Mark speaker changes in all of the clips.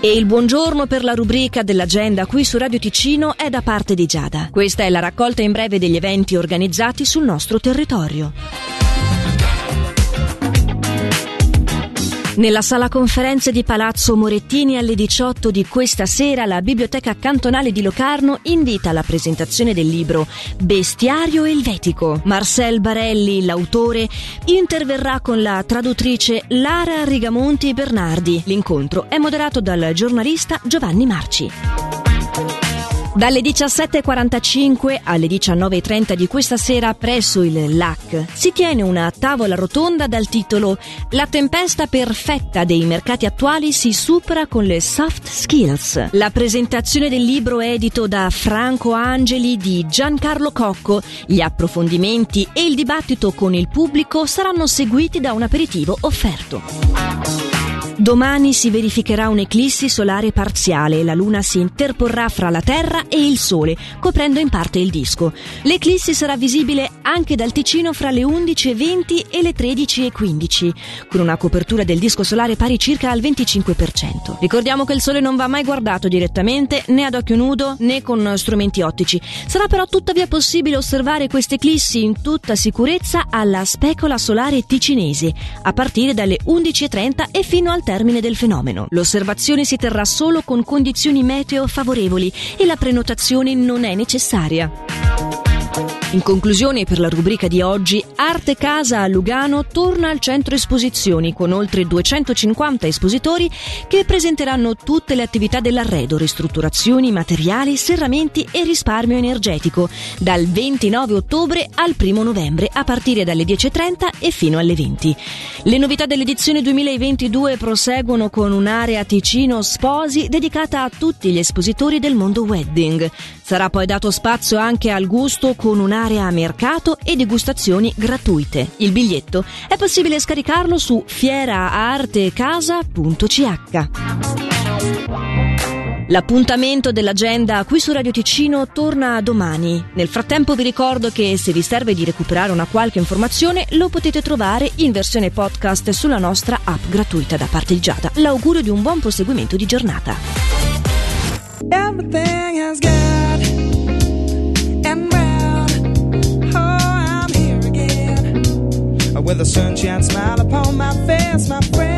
Speaker 1: E il buongiorno per la rubrica dell'agenda qui su Radio Ticino è da parte di Giada. Questa è la raccolta in breve degli eventi organizzati sul nostro territorio. Nella sala conferenze di Palazzo Morettini alle 18 di questa sera la Biblioteca Cantonale di Locarno invita alla presentazione del libro Bestiario Elvetico. Marcel Barelli, l'autore, interverrà con la traduttrice Lara Rigamonti Bernardi. L'incontro è moderato dal giornalista Giovanni Marci. Dalle 17.45 alle 19.30 di questa sera presso il LAC si tiene una tavola rotonda dal titolo La tempesta perfetta dei mercati attuali si supera con le soft skills. La presentazione del libro edito da Franco Angeli di Giancarlo Cocco, gli approfondimenti e il dibattito con il pubblico saranno seguiti da un aperitivo offerto. Domani si verificherà un'eclissi solare parziale la Luna si interporrà fra la Terra e il Sole, coprendo in parte il disco. L'eclissi sarà visibile anche dal Ticino fra le 11.20 e le 13.15, con una copertura del disco solare pari circa al 25%. Ricordiamo che il Sole non va mai guardato direttamente, né ad occhio nudo, né con strumenti ottici. Sarà però tuttavia possibile osservare queste eclissi in tutta sicurezza alla specola solare ticinese, a partire dalle 11.30 e fino al termine del fenomeno. L'osservazione si terrà solo con condizioni meteo favorevoli e la prenotazione non è necessaria. In conclusione, per la rubrica di oggi, Arte Casa a Lugano torna al centro esposizioni con oltre 250 espositori che presenteranno tutte le attività dell'arredo, ristrutturazioni, materiali, serramenti e risparmio energetico dal 29 ottobre al 1 novembre a partire dalle 10.30 e fino alle 20. Le novità dell'edizione 2022 proseguono con un'area Ticino Sposi dedicata a tutti gli espositori del mondo wedding. Sarà poi dato spazio anche al gusto con un'area a mercato e degustazioni gratuite. Il biglietto è possibile scaricarlo su fieraartecasa.ch. L'appuntamento dell'agenda qui su Radio Ticino torna domani. Nel frattempo vi ricordo che se vi serve di recuperare una qualche informazione lo potete trovare in versione podcast sulla nostra app gratuita da parte di Giada. L'augurio di un buon proseguimento di giornata. With a sunshine smile upon my face, my friend.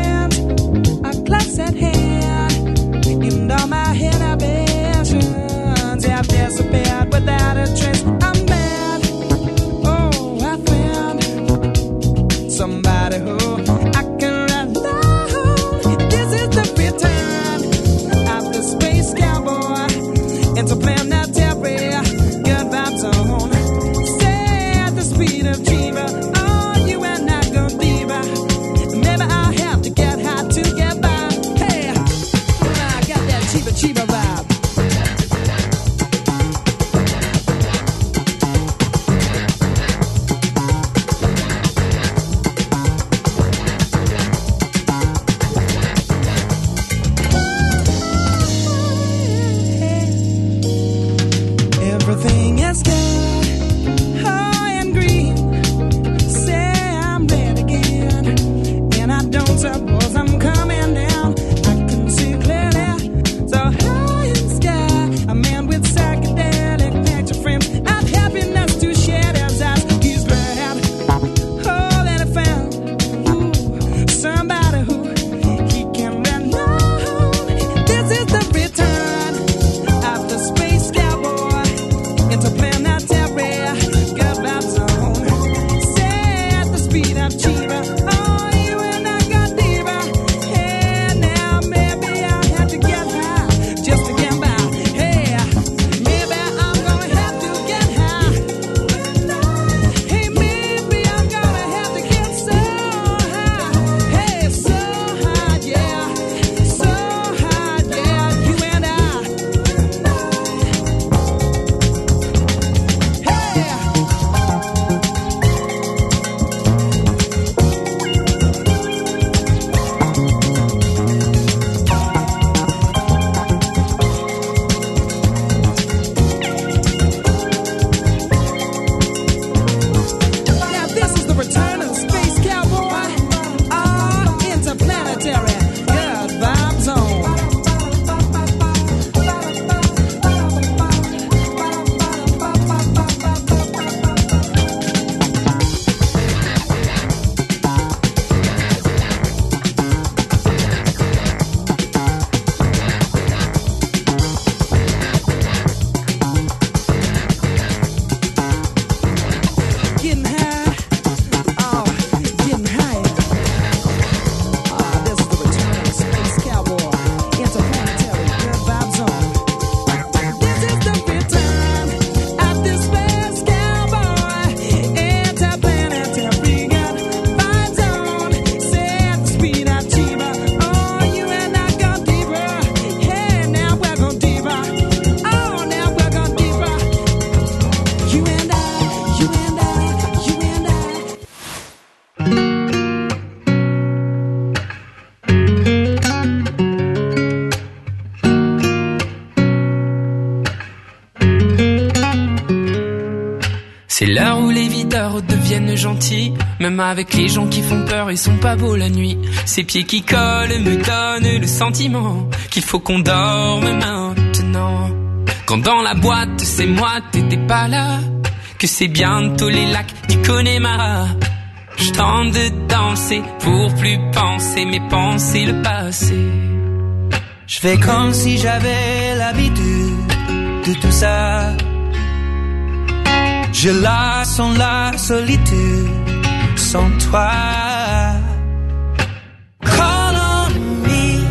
Speaker 2: C'est l'heure où les videurs deviennent gentils. Même avec les gens qui font peur, ils sont pas beaux la nuit. Ces pieds qui collent me donnent le sentiment qu'il faut qu'on dorme maintenant. Quand dans la boîte, c'est moi, t'étais pas là. Que c'est bientôt les lacs du Connemara. Je de danser pour plus penser, mais penser le passé.
Speaker 3: Je fais comme si j'avais l'habitude de tout ça. Je la sens la solitude sans toi. Call on me,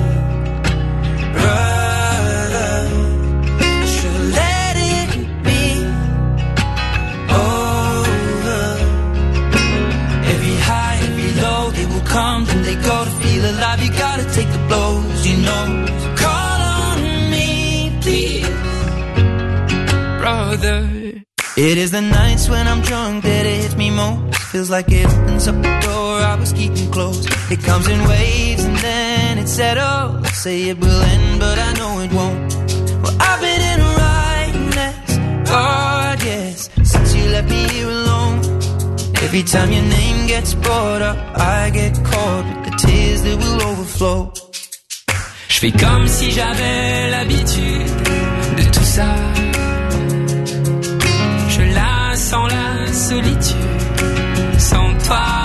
Speaker 3: brother. Let it be over. Every high, every low, they will come and they go to feel alive. You gotta take the blows, you know. Call on me, please,
Speaker 2: brother.
Speaker 3: It is the nights when I'm drunk that it hits me most. Feels like it opens up the door I was keeping closed. It comes in waves and then it settles. I say it will end, but I know it won't. Well, I've been in a right mess. God, yes, since you left me here alone. Every time your name gets brought up, I get caught with the tears that will overflow.
Speaker 2: Je fais comme si j'avais l'habitude de tout ça. sans la solitude, sans toi.